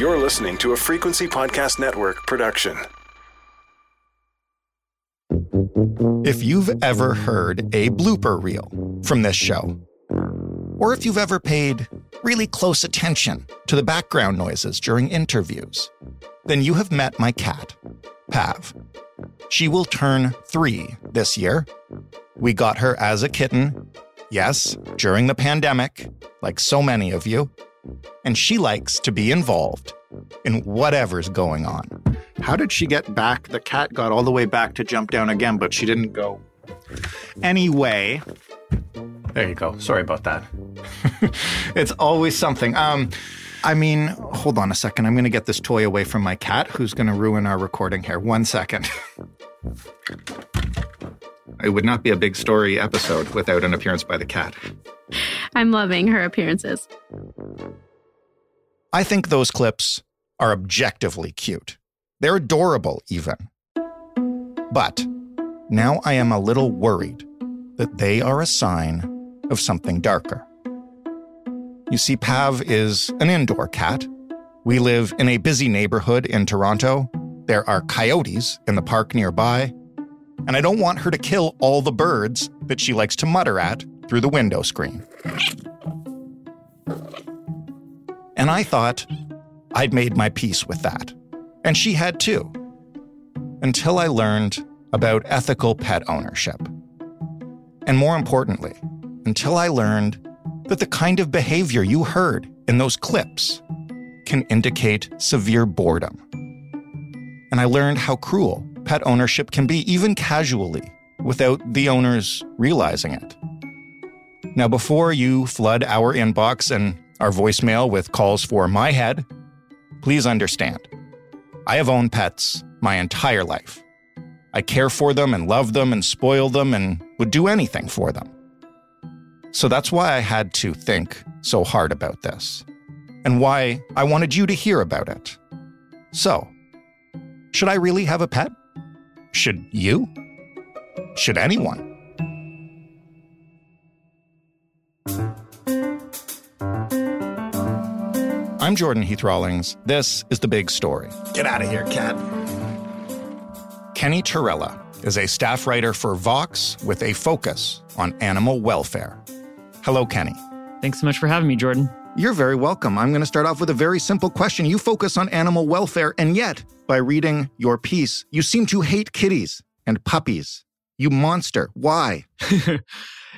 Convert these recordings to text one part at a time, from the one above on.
You're listening to a Frequency Podcast Network production. If you've ever heard a blooper reel from this show, or if you've ever paid really close attention to the background noises during interviews, then you have met my cat, Pav. She will turn three this year. We got her as a kitten, yes, during the pandemic, like so many of you, and she likes to be involved in whatever's going on. How did she get back? The cat got all the way back to jump down again, but she didn't go. Anyway, there you go. Sorry about that. it's always something. Um, I mean, hold on a second. I'm going to get this toy away from my cat, who's going to ruin our recording here. One second. it would not be a big story episode without an appearance by the cat. I'm loving her appearances. I think those clips are objectively cute. They're adorable, even. But now I am a little worried that they are a sign of something darker. You see, Pav is an indoor cat. We live in a busy neighborhood in Toronto. There are coyotes in the park nearby. And I don't want her to kill all the birds that she likes to mutter at through the window screen. And I thought I'd made my peace with that. And she had too. Until I learned about ethical pet ownership. And more importantly, until I learned that the kind of behavior you heard in those clips can indicate severe boredom. And I learned how cruel pet ownership can be, even casually, without the owners realizing it. Now, before you flood our inbox and our voicemail with calls for my head, please understand I have owned pets my entire life. I care for them and love them and spoil them and would do anything for them. So that's why I had to think so hard about this and why I wanted you to hear about it. So, should I really have a pet? Should you? Should anyone? I'm Jordan Heath Rawlings. This is The Big Story. Get out of here, cat. Kenny Torrella is a staff writer for Vox with a focus on animal welfare. Hello, Kenny. Thanks so much for having me, Jordan. You're very welcome. I'm going to start off with a very simple question. You focus on animal welfare, and yet, by reading your piece, you seem to hate kitties and puppies. You monster. Why?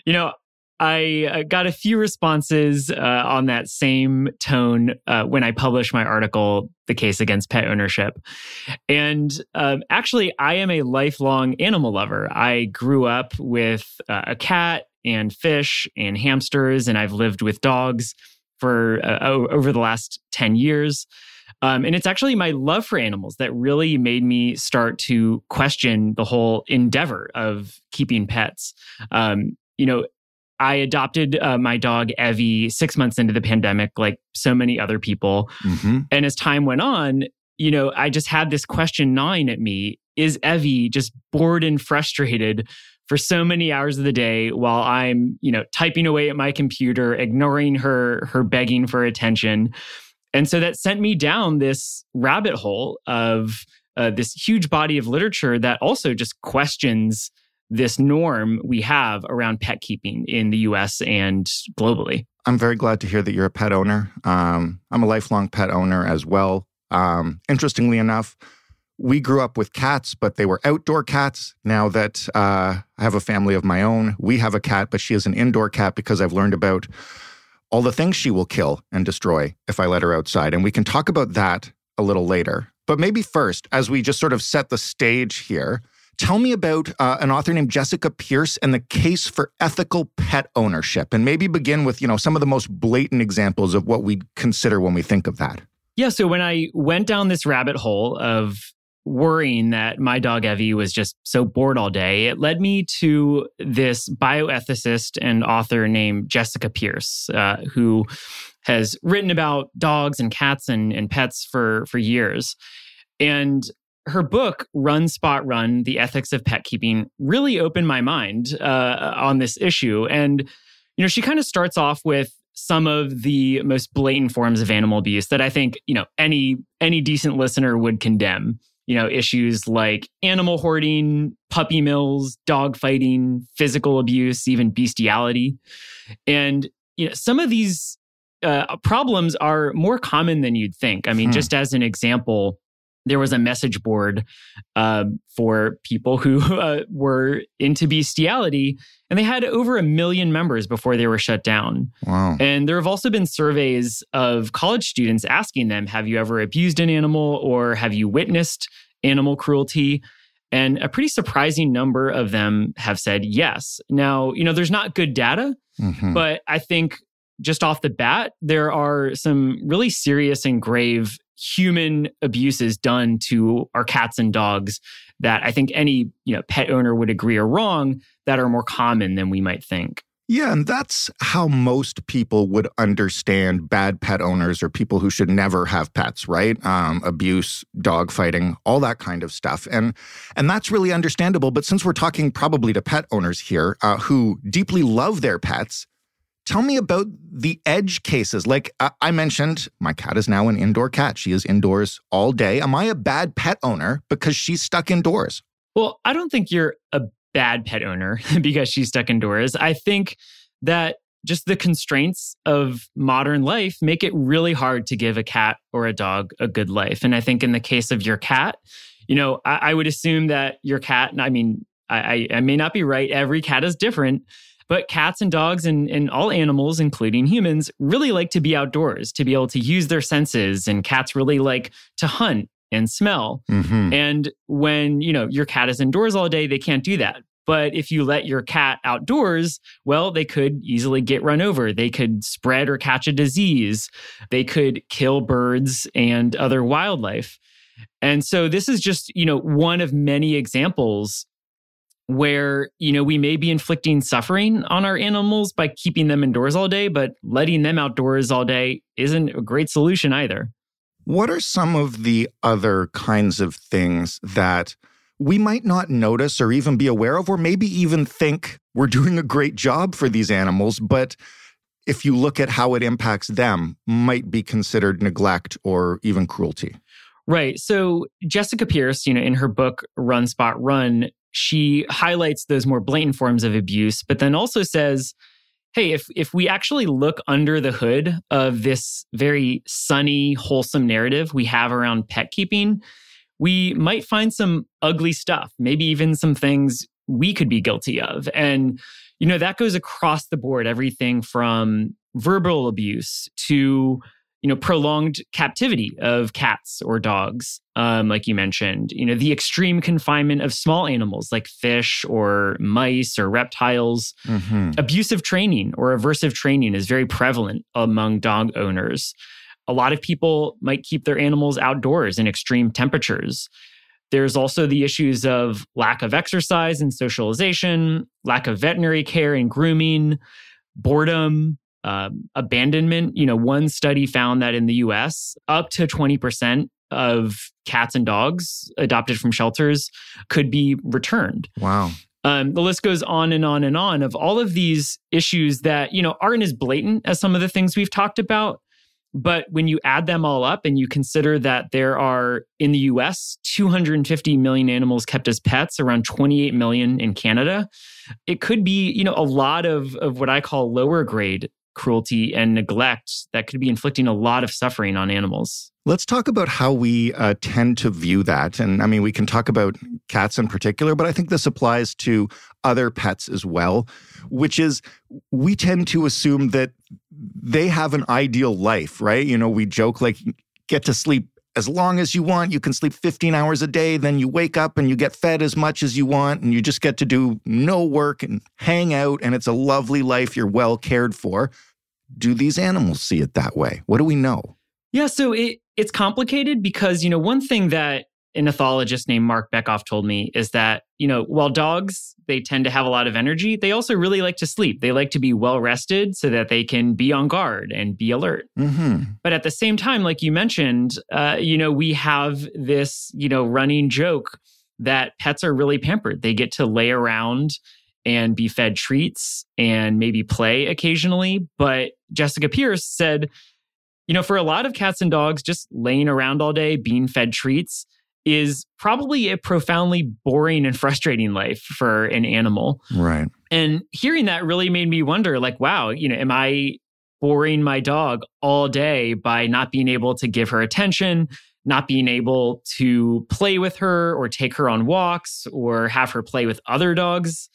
you know, I uh, got a few responses uh, on that same tone uh, when I published my article, The Case Against Pet Ownership. And um, actually, I am a lifelong animal lover. I grew up with uh, a cat and fish and hamsters, and I've lived with dogs for uh, over the last 10 years. Um, and it's actually my love for animals that really made me start to question the whole endeavor of keeping pets. Um, you know, I adopted uh, my dog Evie six months into the pandemic, like so many other people. Mm-hmm. And as time went on, you know, I just had this question gnawing at me Is Evie just bored and frustrated for so many hours of the day while I'm, you know, typing away at my computer, ignoring her, her begging for attention? And so that sent me down this rabbit hole of uh, this huge body of literature that also just questions this norm we have around pet keeping in the US and globally. I'm very glad to hear that you're a pet owner. Um, I'm a lifelong pet owner as well. Um, interestingly enough, we grew up with cats, but they were outdoor cats. Now that uh, I have a family of my own, we have a cat, but she is an indoor cat because I've learned about all the things she will kill and destroy if I let her outside. And we can talk about that a little later. But maybe first, as we just sort of set the stage here, Tell me about uh, an author named Jessica Pierce and the case for ethical pet ownership, and maybe begin with you know some of the most blatant examples of what we consider when we think of that. Yeah. So when I went down this rabbit hole of worrying that my dog Evie was just so bored all day, it led me to this bioethicist and author named Jessica Pierce, uh, who has written about dogs and cats and, and pets for, for years. And her book, Run Spot Run The Ethics of Pet Keeping, really opened my mind uh, on this issue. And, you know, she kind of starts off with some of the most blatant forms of animal abuse that I think, you know, any any decent listener would condemn. You know, issues like animal hoarding, puppy mills, dog fighting, physical abuse, even bestiality. And you know, some of these uh, problems are more common than you'd think. I mean, hmm. just as an example, there was a message board uh, for people who uh, were into bestiality, and they had over a million members before they were shut down. Wow. And there have also been surveys of college students asking them, Have you ever abused an animal or have you witnessed animal cruelty? And a pretty surprising number of them have said yes. Now, you know, there's not good data, mm-hmm. but I think just off the bat, there are some really serious and grave human abuses done to our cats and dogs that I think any you know pet owner would agree are wrong that are more common than we might think. Yeah, and that's how most people would understand bad pet owners or people who should never have pets, right? Um, abuse, dog fighting, all that kind of stuff, and and that's really understandable. But since we're talking probably to pet owners here uh, who deeply love their pets, Tell me about the edge cases. Like I mentioned, my cat is now an indoor cat. She is indoors all day. Am I a bad pet owner because she's stuck indoors? Well, I don't think you're a bad pet owner because she's stuck indoors. I think that just the constraints of modern life make it really hard to give a cat or a dog a good life. And I think in the case of your cat, you know, I, I would assume that your cat, I mean, I, I may not be right. Every cat is different but cats and dogs and, and all animals, including humans, really like to be outdoors, to be able to use their senses. And cats really like to hunt and smell. Mm-hmm. And when, you know, your cat is indoors all day, they can't do that. But if you let your cat outdoors, well, they could easily get run over. They could spread or catch a disease. They could kill birds and other wildlife. And so this is just, you know, one of many examples where you know we may be inflicting suffering on our animals by keeping them indoors all day but letting them outdoors all day isn't a great solution either what are some of the other kinds of things that we might not notice or even be aware of or maybe even think we're doing a great job for these animals but if you look at how it impacts them might be considered neglect or even cruelty Right. So Jessica Pierce, you know, in her book Run Spot Run, she highlights those more blatant forms of abuse, but then also says, hey, if if we actually look under the hood of this very sunny, wholesome narrative we have around pet keeping, we might find some ugly stuff, maybe even some things we could be guilty of. And you know, that goes across the board, everything from verbal abuse to you know prolonged captivity of cats or dogs um, like you mentioned you know the extreme confinement of small animals like fish or mice or reptiles. Mm-hmm. abusive training or aversive training is very prevalent among dog owners. A lot of people might keep their animals outdoors in extreme temperatures. There's also the issues of lack of exercise and socialization lack of veterinary care and grooming boredom um, abandonment. You know, one study found that in the US, up to 20% of cats and dogs adopted from shelters could be returned. Wow. Um, the list goes on and on and on of all of these issues that, you know, aren't as blatant as some of the things we've talked about. But when you add them all up and you consider that there are in the US 250 million animals kept as pets, around 28 million in Canada, it could be, you know, a lot of, of what I call lower grade cruelty and neglect that could be inflicting a lot of suffering on animals. Let's talk about how we uh, tend to view that. And I mean, we can talk about cats in particular, but I think this applies to other pets as well, which is we tend to assume that they have an ideal life, right? You know, we joke like, get to sleep as long as you want. You can sleep 15 hours a day. Then you wake up and you get fed as much as you want. And you just get to do no work and hang out. And it's a lovely life. You're well cared for. Do these animals see it that way? What do we know? Yeah, so it it's complicated because, you know, one thing that an ethologist named Marc Bekoff told me is that, you know, while dogs, they tend to have a lot of energy, they also really like to sleep. They like to be well rested so that they can be on guard and be alert. Mm-hmm. But at the same time, like you mentioned, uh, you know, we have this, you know, running joke that pets are really pampered. They get to lay around and be fed treats and maybe play occasionally. But Jessica Pierce said, you know, for a lot of cats and dogs, just laying around all day, being fed treats is probably a profoundly boring and frustrating life for an animal. Right. And hearing that really made me wonder like, wow, you know, am I boring my dog all day by not being able to give her attention, not being able to play with her or take her on walks or have her play with other dogs?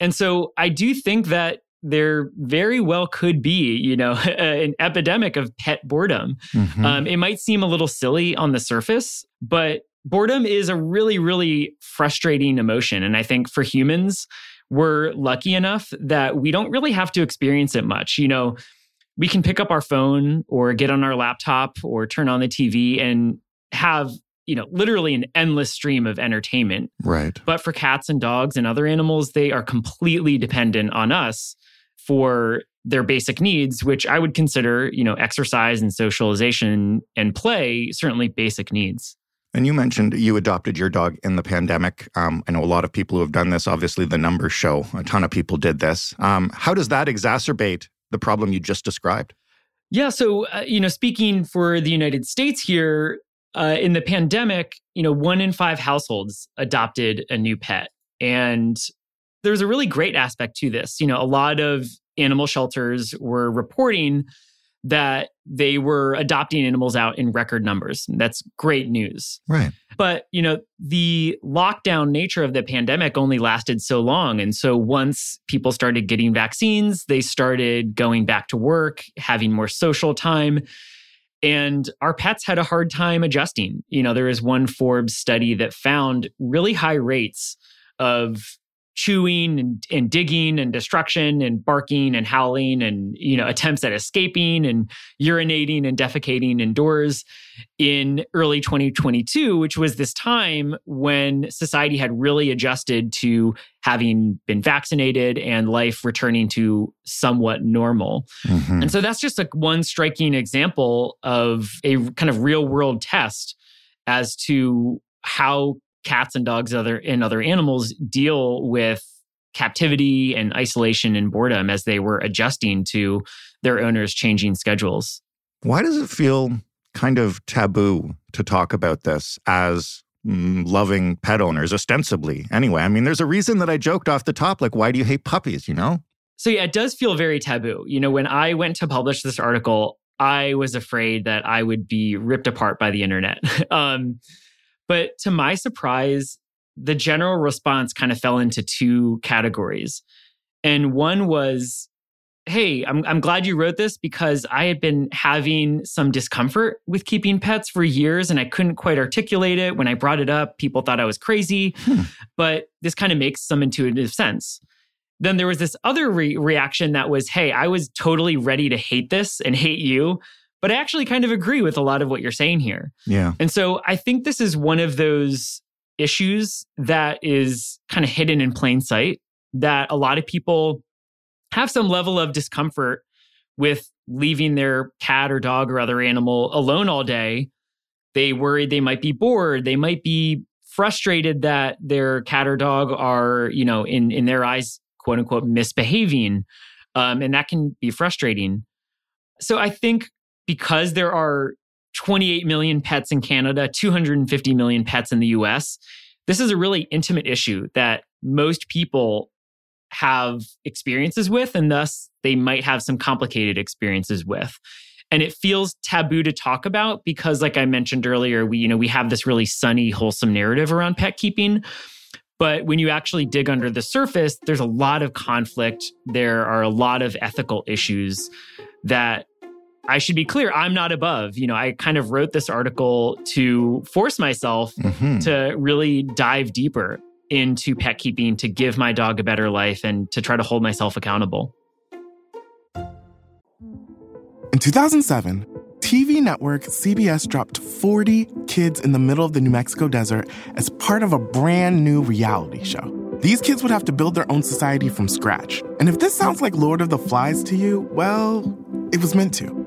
And so I do think that there very well could be, you know, an epidemic of pet boredom. Mm-hmm. Um, it might seem a little silly on the surface, but boredom is a really, really frustrating emotion. And I think for humans, we're lucky enough that we don't really have to experience it much. You know, we can pick up our phone or get on our laptop or turn on the TV and have, you know, literally an endless stream of entertainment. Right. But for cats and dogs and other animals, they are completely dependent on us for their basic needs, which I would consider, you know, exercise and socialization and play certainly basic needs. And you mentioned you adopted your dog in the pandemic. Um, I know a lot of people who have done this. Obviously, the numbers show a ton of people did this. Um, how does that exacerbate the problem you just described? Yeah. So, uh, you know, speaking for the United States here, uh, in the pandemic, you know, one in five households adopted a new pet. And there's a really great aspect to this. You know, a lot of animal shelters were reporting that they were adopting animals out in record numbers. That's great news. Right. But, you know, the lockdown nature of the pandemic only lasted so long. And so once people started getting vaccines, they started going back to work, having more social time. And our pets had a hard time adjusting. You know, there is one Forbes study that found really high rates of chewing and, and, digging and destruction and barking and howling and you know attempts at escaping and urinating and defecating indoors in early 2022 which was this time when society had really adjusted to having been vaccinated and life returning to somewhat normal Mm-hmm. and so that's just like one striking example of a kind of real world test as to how cats and dogs other and other animals deal with captivity and isolation and boredom as they were adjusting to their owners changing schedules. Why does it feel kind of taboo to talk about this as mm, loving pet owners, ostensibly? Anyway, I mean, there's a reason that I joked off the top, like, why do you hate puppies, you know? So, yeah, it does feel very taboo. You know, when I went to publish this article, I was afraid that I would be ripped apart by the internet. um, but to my surprise, the general response kind of fell into two categories. And one was, hey, I'm, I'm glad you wrote this because I had been having some discomfort with keeping pets for years and I couldn't quite articulate it. When I brought it up, people thought I was crazy, Hmm. but this kind of makes some intuitive sense. Then there was this other re- reaction that was, hey, I was totally ready to hate this and hate you, but I actually kind of agree with a lot of what you're saying here. Yeah. And so I think this is one of those issues that is kind of hidden in plain sight that a lot of people have some level of discomfort with leaving their cat or dog or other animal alone all day. They worry they might be bored, they might be frustrated that their cat or dog are, you know, in in their eyes, quote unquote, misbehaving. Um, and that can be frustrating. So I think because there are 28 million pets in Canada, 250 million pets in the US. This is a really intimate issue that most people have experiences with, and thus they might have some complicated experiences with. And it feels taboo to talk about because, like I mentioned earlier, we, you know, we have this really sunny, wholesome narrative around pet keeping. But when you actually dig under the surface, there's a lot of conflict. There are a lot of ethical issues that I should be clear, I'm not above. You know, I kind of wrote this article to force myself Mhm. to really dive deeper into pet keeping, to give my dog a better life, and to try to hold myself accountable. In 2007, TV network CBS dropped 40 kids in the middle of the New Mexico desert as part of a brand new reality show. These kids would have to build their own society from scratch. And if this sounds like Lord of the Flies to you, well, it was meant to.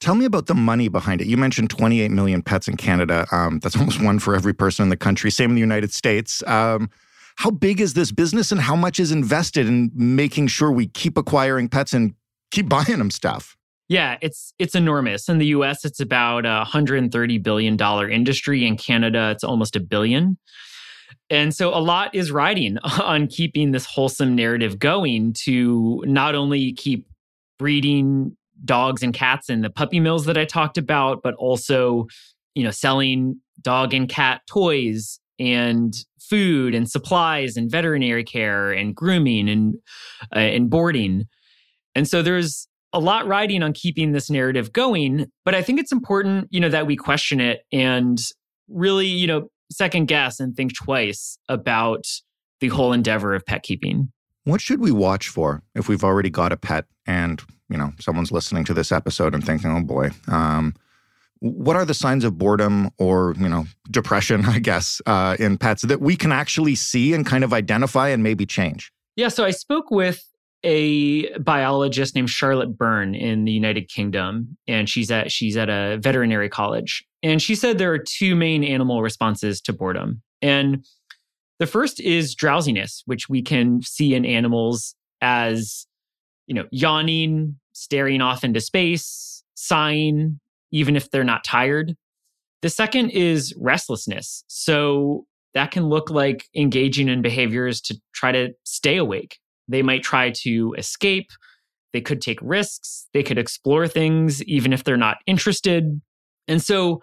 Tell me about the money behind it. You mentioned 28 million pets in Canada. Um, that's almost one for every person in the country. Same in the United States. Um, how big is this business and how much is invested in making sure we keep acquiring pets and keep buying them stuff? Yeah, it's it's enormous. In the US, it's about a $130 billion industry. In Canada, it's almost a billion. And so a lot is riding on keeping this wholesome narrative going to not only keep breeding dogs and cats in the puppy mills that I talked about, but also, you know, selling dog and cat toys and food and supplies and veterinary care and grooming and uh, and boarding. And so there's a lot riding on keeping this narrative going, but I think it's important, you know, that we question it and really, you know, second guess and think twice about the whole endeavor of pet keeping. What should we watch for if we've already got a pet and, you know, someone's listening to this episode and thinking, oh boy, um, what are the signs of boredom or, you know, depression, I guess, uh, in pets that we can actually see and kind of identify and maybe change? Yeah. So I spoke with a biologist named Charlotte Burn in the United Kingdom, and she's at she's at a veterinary college. And she said there are two main animal responses to boredom. And the first is drowsiness, which we can see in animals as, you know, yawning, staring off into space, sighing, even if they're not tired. The second is restlessness. So that can look like engaging in behaviors to try to stay awake. They might try to escape. They could take risks. They could explore things, even if they're not interested. And so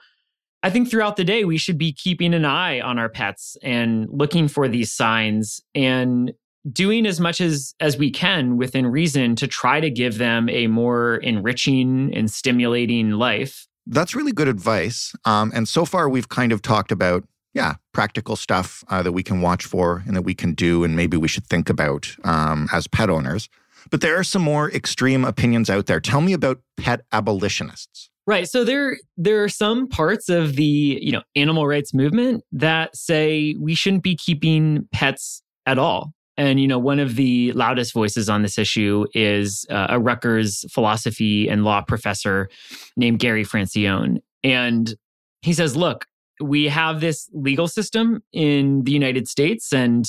I think throughout the day, we should be keeping an eye on our pets and looking for these signs and doing as much as, as we can within reason to try to give them a more enriching and stimulating life. That's really good advice. Um, and so far, we've kind of talked about yeah, practical stuff uh, that we can watch for and that we can do, and maybe we should think about um, as pet owners. But there are some more extreme opinions out there. Tell me about pet abolitionists. Right. So there there are some parts of the, you know, animal rights movement that say we shouldn't be keeping pets at all. And you know, one of the loudest voices on this issue is uh, a Rutgers philosophy and law professor named Gary Francione. And he says, "Look, we have this legal system in the United States, and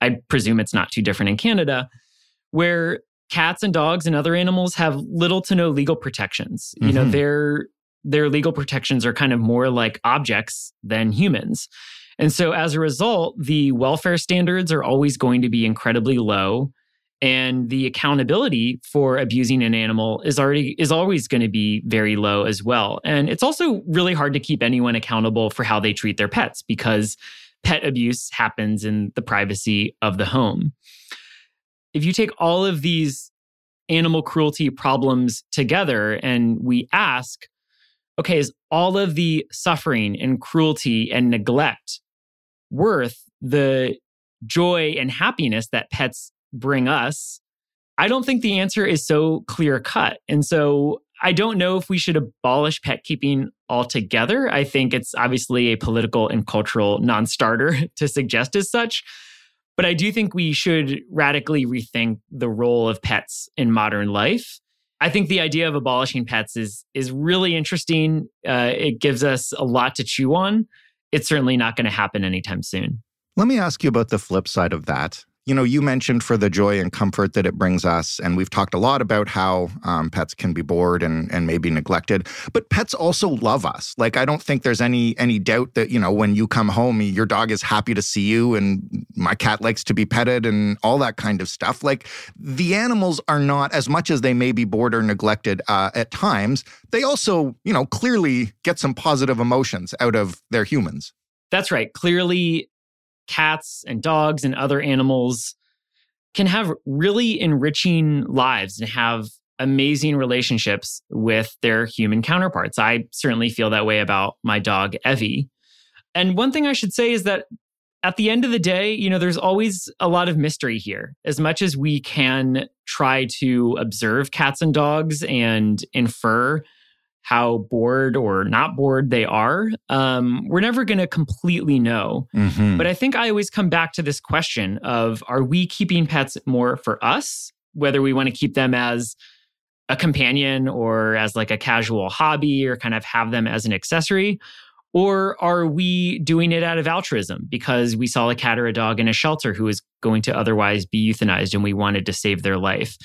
I presume it's not too different in Canada, where cats and dogs and other animals have little to no legal protections. Mm-hmm. You know, mm-hmm. their their legal protections are kind of more like objects than humans. And so as a result, the welfare standards are always going to be incredibly low and the accountability for abusing an animal is already is always going to be very low as well and it's also really hard to keep anyone accountable for how they treat their pets because pet abuse happens in the privacy of the home if you take all of these animal cruelty problems together and we ask okay is all of the suffering and cruelty and neglect worth the joy and happiness that pets bring us? I don't think the answer is so clear cut. And so I don't know if we should abolish pet keeping altogether. I think it's obviously a political and cultural non starter to suggest as such. But I do think we should radically rethink the role of pets in modern life. I think the idea of abolishing pets is is really interesting. Uh, it gives us a lot to chew on. It's certainly not going to happen anytime soon. Let me ask you about the flip side of that you know, you mentioned for the joy and comfort that it brings us, and we've talked a lot about how um, pets can be bored and and maybe neglected. But pets also love us. Like I don't think there's any any doubt that you know when you come home, your dog is happy to see you, and my cat likes to be petted and all that kind of stuff. Like the animals are not as much as they may be bored or neglected uh, at times. They also, you know, clearly get some positive emotions out of their humans. That's right. Clearly, cats and dogs and other animals can have really enriching lives and have amazing relationships with their human counterparts. I certainly feel that way about my dog, Evie. And one thing I should say is that at the end of the day, you know, there's always a lot of mystery here. As much as we can try to observe cats and dogs and infer how bored or not bored they are, um, we're never going to completely know. Mm-hmm. But I think I always come back to this question of are we keeping pets more for us, whether we want to keep them as a companion or as like a casual hobby or kind of have them as an accessory? Or are we doing it out of altruism because we saw a cat or a dog in a shelter who was going to otherwise be euthanized and we wanted to save their life?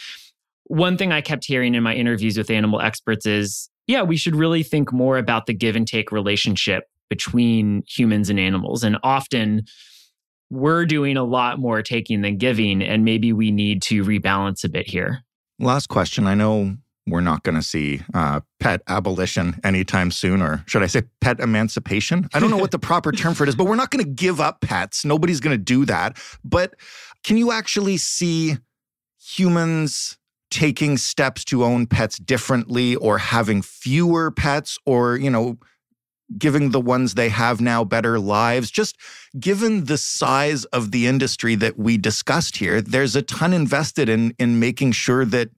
One thing I kept hearing in my interviews with animal experts is yeah, we should really think more about the give and take relationship between humans and animals. And often we're doing a lot more taking than giving, and maybe we need to rebalance a bit here. Last question. I know we're not going to see uh, pet abolition anytime soon, or should I say pet emancipation? I don't know what the proper term for it is, but we're not going to give up pets. Nobody's going to do that. But can you actually see humans taking steps to own pets differently or having fewer pets or, you know, giving the ones they have now better lives. Just given the size of the industry that we discussed here, there's a ton invested in in making sure that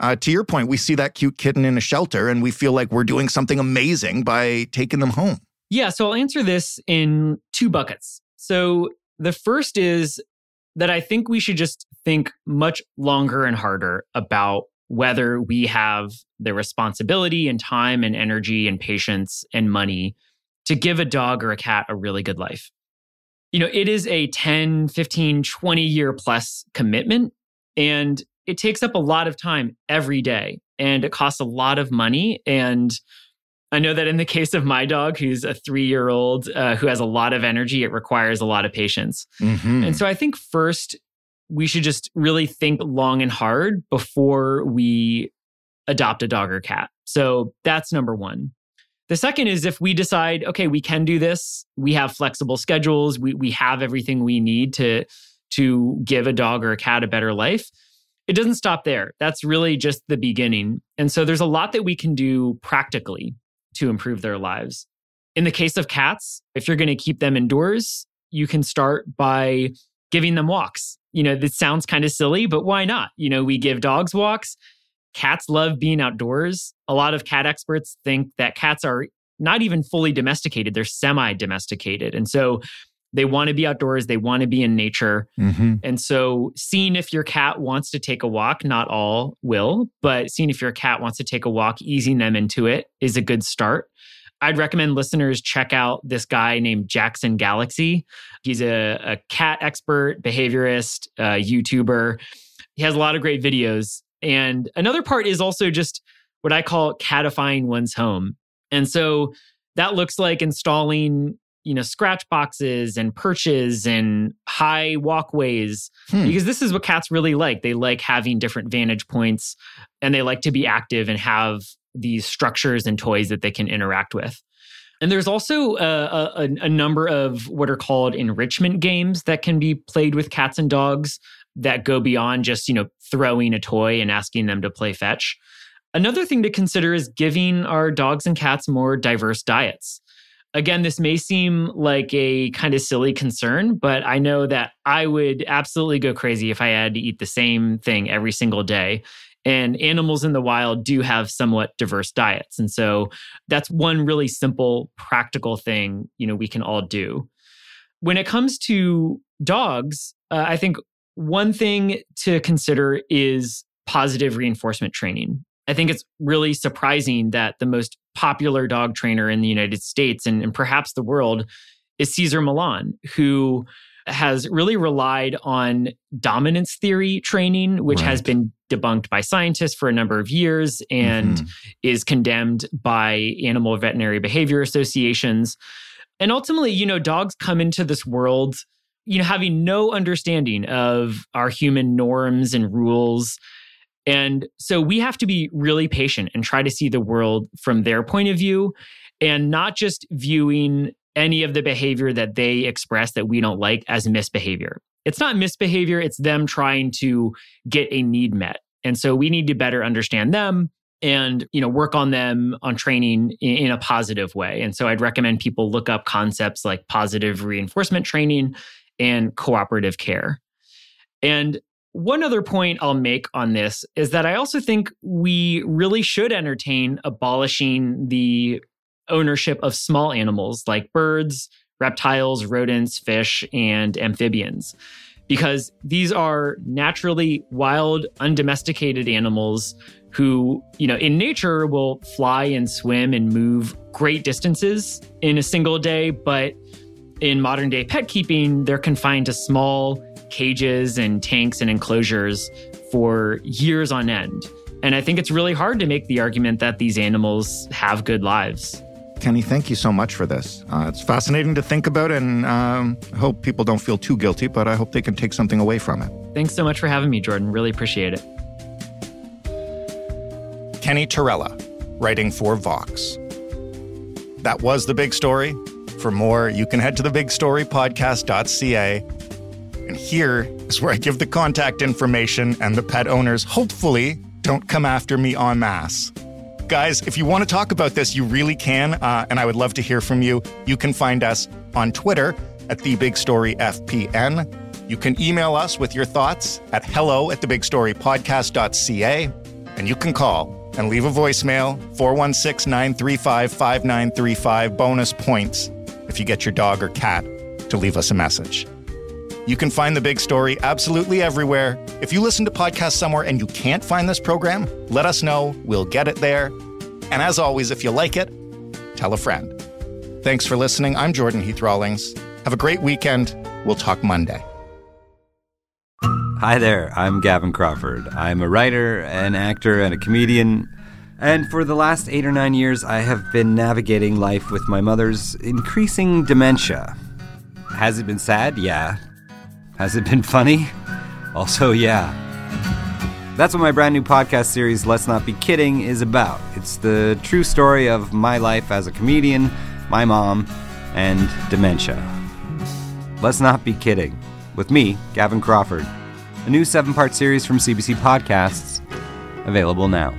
uh, to your point, we see that cute kitten in a shelter and we feel like we're doing something amazing by taking them home. Yeah, so I'll answer this in two buckets. So the first is that I think we should just think much longer and harder about whether we have the responsibility and time and energy and patience and money to give a dog or a cat a really good life. You know, it is a 10, 15, 20 year plus commitment. And it takes up a lot of time every day and it costs a lot of money. And I know that in the case of my dog, who's a three year old uh, who has a lot of energy, it requires a lot of patience. Mm-hmm. And so I think first, we should just really think long and hard before we adopt a dog or cat. So that's number one. The second is if we decide, okay, we can do this, we have flexible schedules, we, we have everything we need to, to give a dog or a cat a better life it doesn't stop there. That's really just the beginning. And so there's a lot that we can do practically to improve their lives. In the case of cats, if you're going to keep them indoors, you can start by giving them walks. You know, this sounds kind of silly, but why not? You know, we give dogs walks. Cats love being outdoors. A lot of cat experts think that cats are not even fully domesticated, they're semi domesticated. And so they want to be outdoors, they want to be in nature. Mm-hmm. And so, seeing if your cat wants to take a walk, not all will, but seeing if your cat wants to take a walk, easing them into it is a good start. I'd recommend listeners check out this guy named Jackson Galaxy. He's a, a cat expert, behaviorist, uh, YouTuber. He has a lot of great videos. And another part is also just what I call catifying one's home. And so that looks like installing you know scratch boxes and perches and high walkways hmm. because this is what cats really like. They like having different vantage points and they like to be active and have these structures and toys that they can interact with. And there's also a, a, a number of what are called enrichment games that can be played with cats and dogs that go beyond just you know throwing a toy and asking them to play fetch. Another thing to consider is giving our dogs and cats more diverse diets Again, this may seem like a kind of silly concern, but I know that I would absolutely go crazy if I had to eat the same thing every single day. And animals in the wild do have somewhat diverse diets. And so that's one really simple, practical thing, you know, we can all do. When it comes to dogs, uh, I think one thing to consider is positive reinforcement training. I think it's really surprising that the most popular dog trainer in the United States and, and perhaps the world is Cesar Millan, who has really relied on dominance theory training, which right. has been debunked by scientists for a number of years and mm-hmm. is condemned by animal veterinary behavior associations. And ultimately, you know, dogs come into this world, you know, having no understanding of our human norms and rules and so we have to be really patient and try to see the world from their point of view and not just viewing any of the behavior that they express that we don't like as misbehavior. It's not misbehavior, it's them trying to get a need met. And so we need to better understand them and you know work on them on training in, a positive way and so i'd recommend people look up concepts like positive reinforcement training and cooperative care and one other point i'll make on this is that i also think we really should entertain abolishing the ownership of small animals like birds reptiles rodents fish and amphibians because these are naturally wild undomesticated animals who, you know, in nature will fly and swim and move great distances in a single day, but in modern day pet keeping, they're confined to small cages and tanks and enclosures for years on end. And I think it's really hard to make the argument that these animals have good lives. Kenny, thank you so much for this. Uh, it's fascinating to think about, and um, I hope people don't feel too guilty, but I hope they can take something away from it. Thanks so much for having me, Jordan. Really appreciate it. Kenny Torrella, writing for Vox. That was the big story. For more, you can head to thebigstorypodcast.ca. And here is where I give the contact information, and the pet owners hopefully don't come after me en masse. Guys, if you want to talk about this, you really can, uh, and I would love to hear from you. You can find us on Twitter at TheBigStoryFPN. You can email us with your thoughts at hello at thebigstorypodcast.ca, and you can call and leave a voicemail 416 935 5935 bonus points if you get your dog or cat to leave us a message. You can find the big story absolutely everywhere. If you listen to podcasts somewhere and you can't find this program, let us know. We'll get it there. And as always, if you like it, tell a friend. Thanks for listening. I'm Jordan Heath Rawlings. Have a great weekend. We'll talk Monday. Hi there, I'm Gavin Crawford. I'm a writer, an actor, and a comedian. And for the last eight or nine years, I have been navigating life with my mother's increasing dementia. Has it been sad? Yeah. Has it been funny? Also, yeah. That's what my brand new podcast series, Let's Not Be Kidding, is about. It's the true story of my life as a comedian, my mom, and dementia. Let's Not Be Kidding. With me, Gavin Crawford a new seven part series from CBC Podcasts, available now.